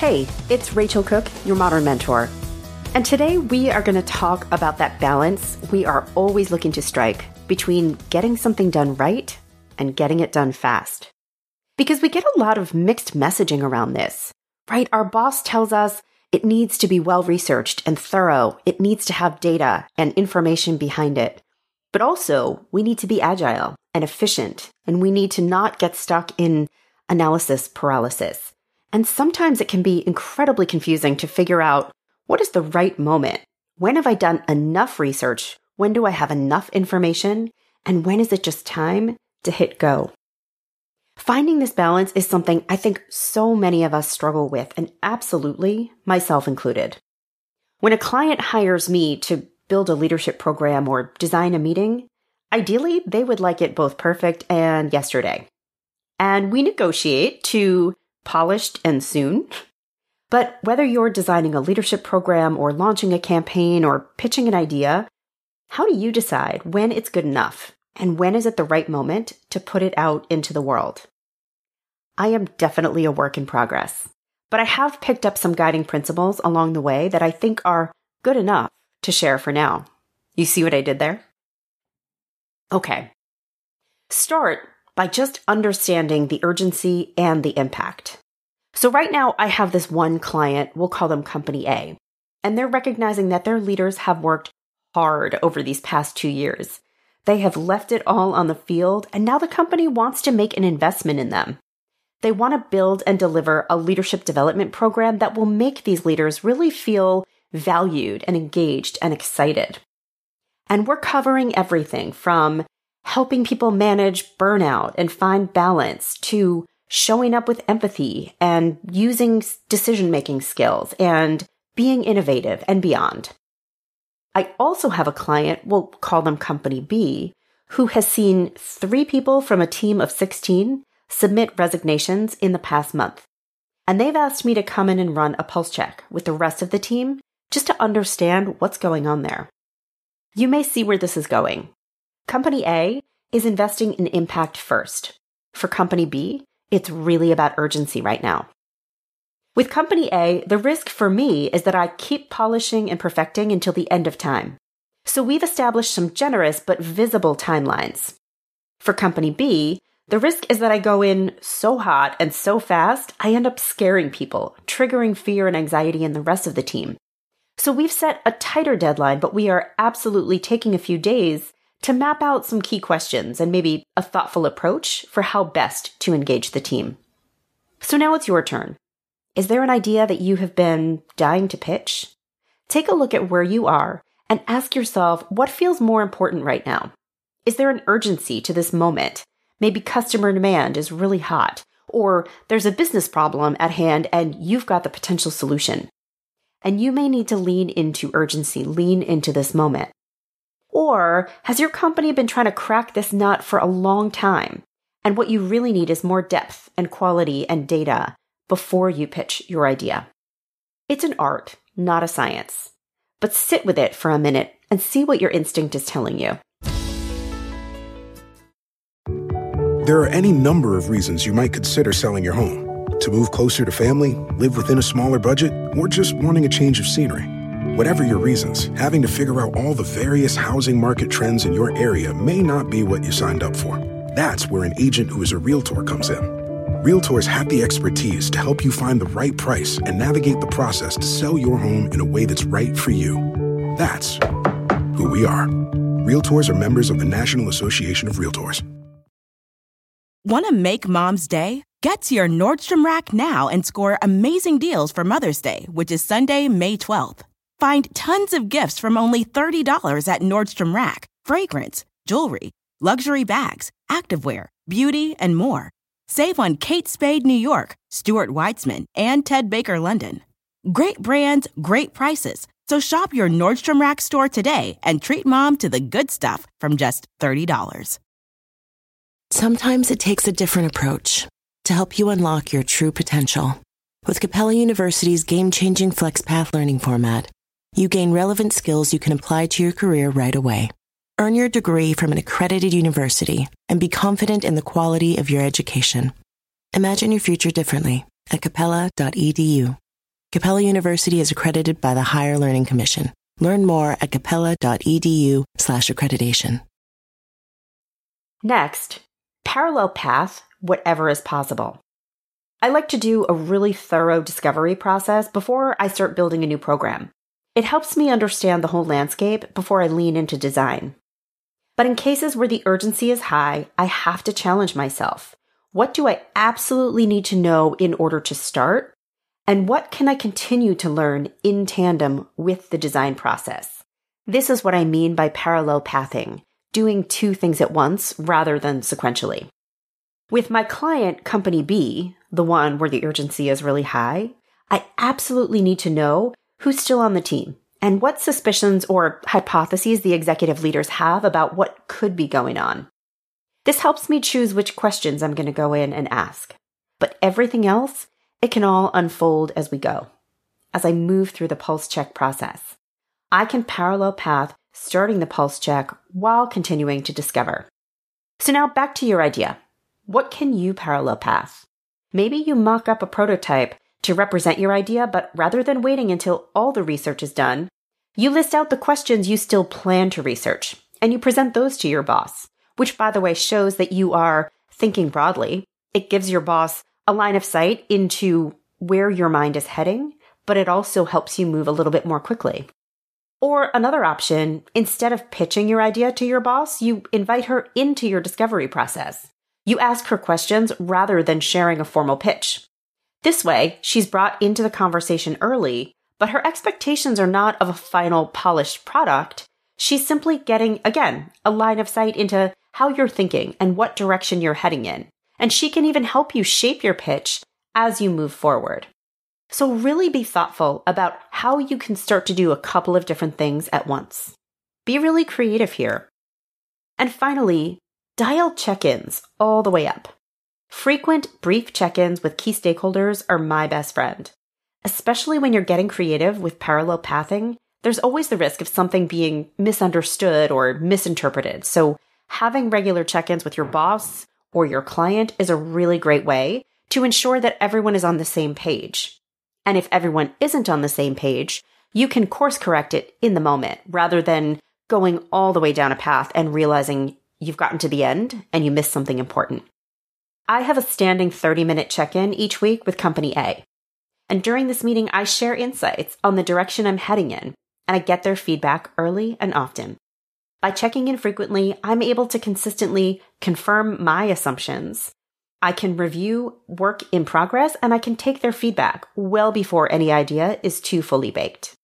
Hey, it's Rachel Cooke, your modern mentor. And today we are going to talk about that balance we are always looking to strike between getting something done right and getting it done fast. Because we get a lot of mixed messaging around this, right? Our boss tells us it needs to be well researched and thorough, it needs to have data and information behind it. But also, we need to be agile and efficient, and we need to not get stuck in analysis paralysis. And sometimes it can be incredibly confusing to figure out what is the right moment? When have I done enough research? When do I have enough information? And when is it just time to hit go? Finding this balance is something I think so many of us struggle with, and absolutely myself included. When a client hires me to build a leadership program or design a meeting, ideally they would like it both perfect and yesterday. And we negotiate to polished and soon. But whether you're designing a leadership program or launching a campaign or pitching an idea, how do you decide when it's good enough and when is it the right moment to put it out into the world? I am definitely a work in progress, but I have picked up some guiding principles along the way that I think are good enough to share for now. You see what I did there? Okay. Start by just understanding the urgency and the impact. So right now I have this one client, we'll call them company A, and they're recognizing that their leaders have worked hard over these past two years. They have left it all on the field, and now the company wants to make an investment in them. They want to build and deliver a leadership development program that will make these leaders really feel valued and engaged and excited. And we're covering everything from helping people manage burnout and find balance to showing up with empathy and using decision making skills and being innovative and beyond. I also have a client, we'll call them company B, who has seen three people from a team of 16 submit resignations in the past month. And they've asked me to come in and run a pulse check with the rest of the team just to understand what's going on there. You may see where this is going. Company A is investing in impact first. For Company B, it's really about urgency right now. With Company A, the risk for me is that I keep polishing and perfecting until the end of time. So we've established some generous but visible timelines. For Company B, the risk is that I go in so hot and so fast, I end up scaring people, triggering fear and anxiety in the rest of the team. So we've set a tighter deadline, but we are absolutely taking a few days to map out some key questions and maybe a thoughtful approach for how best to engage the team. So now it's your turn. Is there an idea that you have been dying to pitch? Take a look at where you are and ask yourself what feels more important right now. Is there an urgency to this moment? Maybe customer demand is really hot, or there's a business problem at hand and you've got the potential solution. And you may need to lean into urgency, lean into this moment. Or has your company been trying to crack this nut for a long time? And what you really need is more depth and quality and data before you pitch your idea. It's an art, not a science. But sit with it for a minute and see what your instinct is telling you. There are any number of reasons you might consider selling your home to move closer to family, live within a smaller budget, or just wanting a change of scenery. Whatever your reasons, having to figure out all the various housing market trends in your area may not be what you signed up for. That's where an agent who is a realtor comes in. Realtors have the expertise to help you find the right price and navigate the process to sell your home in a way that's right for you. That's who we are. Realtors are members of the National Association of Realtors. Want to make mom's day? Get to your Nordstrom Rack now and score amazing deals for Mother's Day, which is Sunday, May 12th. Find tons of gifts from only $30 at Nordstrom Rack fragrance, jewelry, luxury bags, activewear, beauty, and more. Save on Kate Spade New York, Stuart Weitzman, and Ted Baker London. Great brands, great prices. So shop your Nordstrom Rack store today and treat mom to the good stuff from just $30. Sometimes it takes a different approach to help you unlock your true potential. With Capella University's game changing FlexPath learning format, you gain relevant skills you can apply to your career right away. Earn your degree from an accredited university and be confident in the quality of your education. Imagine your future differently at capella.edu. Capella University is accredited by the Higher Learning Commission. Learn more at capella.edu/accreditation. Next, parallel path whatever is possible. I like to do a really thorough discovery process before I start building a new program. It helps me understand the whole landscape before I lean into design. But in cases where the urgency is high, I have to challenge myself. What do I absolutely need to know in order to start? And what can I continue to learn in tandem with the design process? This is what I mean by parallel pathing, doing two things at once rather than sequentially. With my client, Company B, the one where the urgency is really high, I absolutely need to know who's still on the team and what suspicions or hypotheses the executive leaders have about what could be going on. This helps me choose which questions I'm going to go in and ask. But everything else, it can all unfold as we go. As I move through the pulse check process, I can parallel path starting the pulse check while continuing to discover. So now back to your idea. What can you parallel path? Maybe you mock up a prototype to represent your idea, but rather than waiting until all the research is done, you list out the questions you still plan to research and you present those to your boss, which by the way shows that you are thinking broadly. It gives your boss a line of sight into where your mind is heading, but it also helps you move a little bit more quickly. Or another option, instead of pitching your idea to your boss, you invite her into your discovery process. You ask her questions rather than sharing a formal pitch. This way, she's brought into the conversation early, but her expectations are not of a final polished product. She's simply getting, again, a line of sight into how you're thinking and what direction you're heading in. And she can even help you shape your pitch as you move forward. So really be thoughtful about how you can start to do a couple of different things at once. Be really creative here. And finally, dial check ins all the way up. Frequent, brief check ins with key stakeholders are my best friend. Especially when you're getting creative with parallel pathing, there's always the risk of something being misunderstood or misinterpreted. So, having regular check ins with your boss or your client is a really great way to ensure that everyone is on the same page. And if everyone isn't on the same page, you can course correct it in the moment rather than going all the way down a path and realizing you've gotten to the end and you missed something important. I have a standing 30 minute check in each week with Company A. And during this meeting, I share insights on the direction I'm heading in, and I get their feedback early and often. By checking in frequently, I'm able to consistently confirm my assumptions. I can review work in progress and I can take their feedback well before any idea is too fully baked.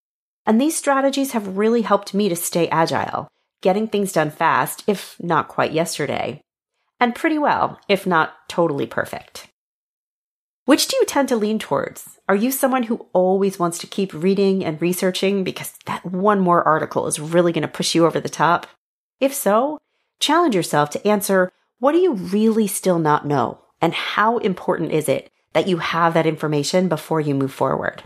And these strategies have really helped me to stay agile, getting things done fast, if not quite yesterday, and pretty well, if not totally perfect. Which do you tend to lean towards? Are you someone who always wants to keep reading and researching because that one more article is really going to push you over the top? If so, challenge yourself to answer what do you really still not know? And how important is it that you have that information before you move forward?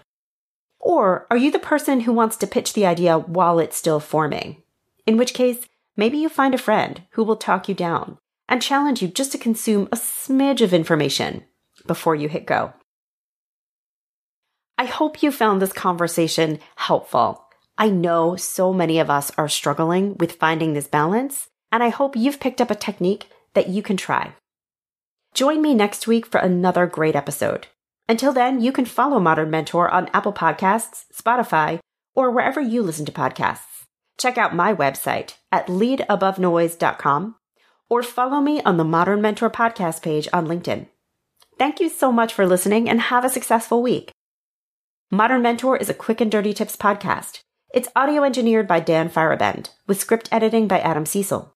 Or are you the person who wants to pitch the idea while it's still forming? In which case, maybe you find a friend who will talk you down and challenge you just to consume a smidge of information before you hit go. I hope you found this conversation helpful. I know so many of us are struggling with finding this balance, and I hope you've picked up a technique that you can try. Join me next week for another great episode. Until then, you can follow Modern Mentor on Apple Podcasts, Spotify, or wherever you listen to podcasts. Check out my website at leadabovenoise.com or follow me on the Modern Mentor podcast page on LinkedIn. Thank you so much for listening and have a successful week. Modern Mentor is a quick and dirty tips podcast. It's audio engineered by Dan Feierabend with script editing by Adam Cecil.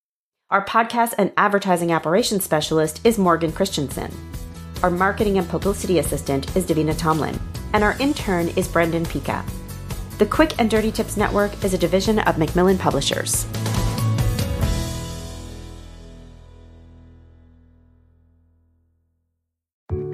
Our podcast and advertising operations specialist is Morgan Christensen. Our marketing and publicity assistant is Davina Tomlin, and our intern is Brendan Pika. The Quick and Dirty Tips Network is a division of Macmillan Publishers.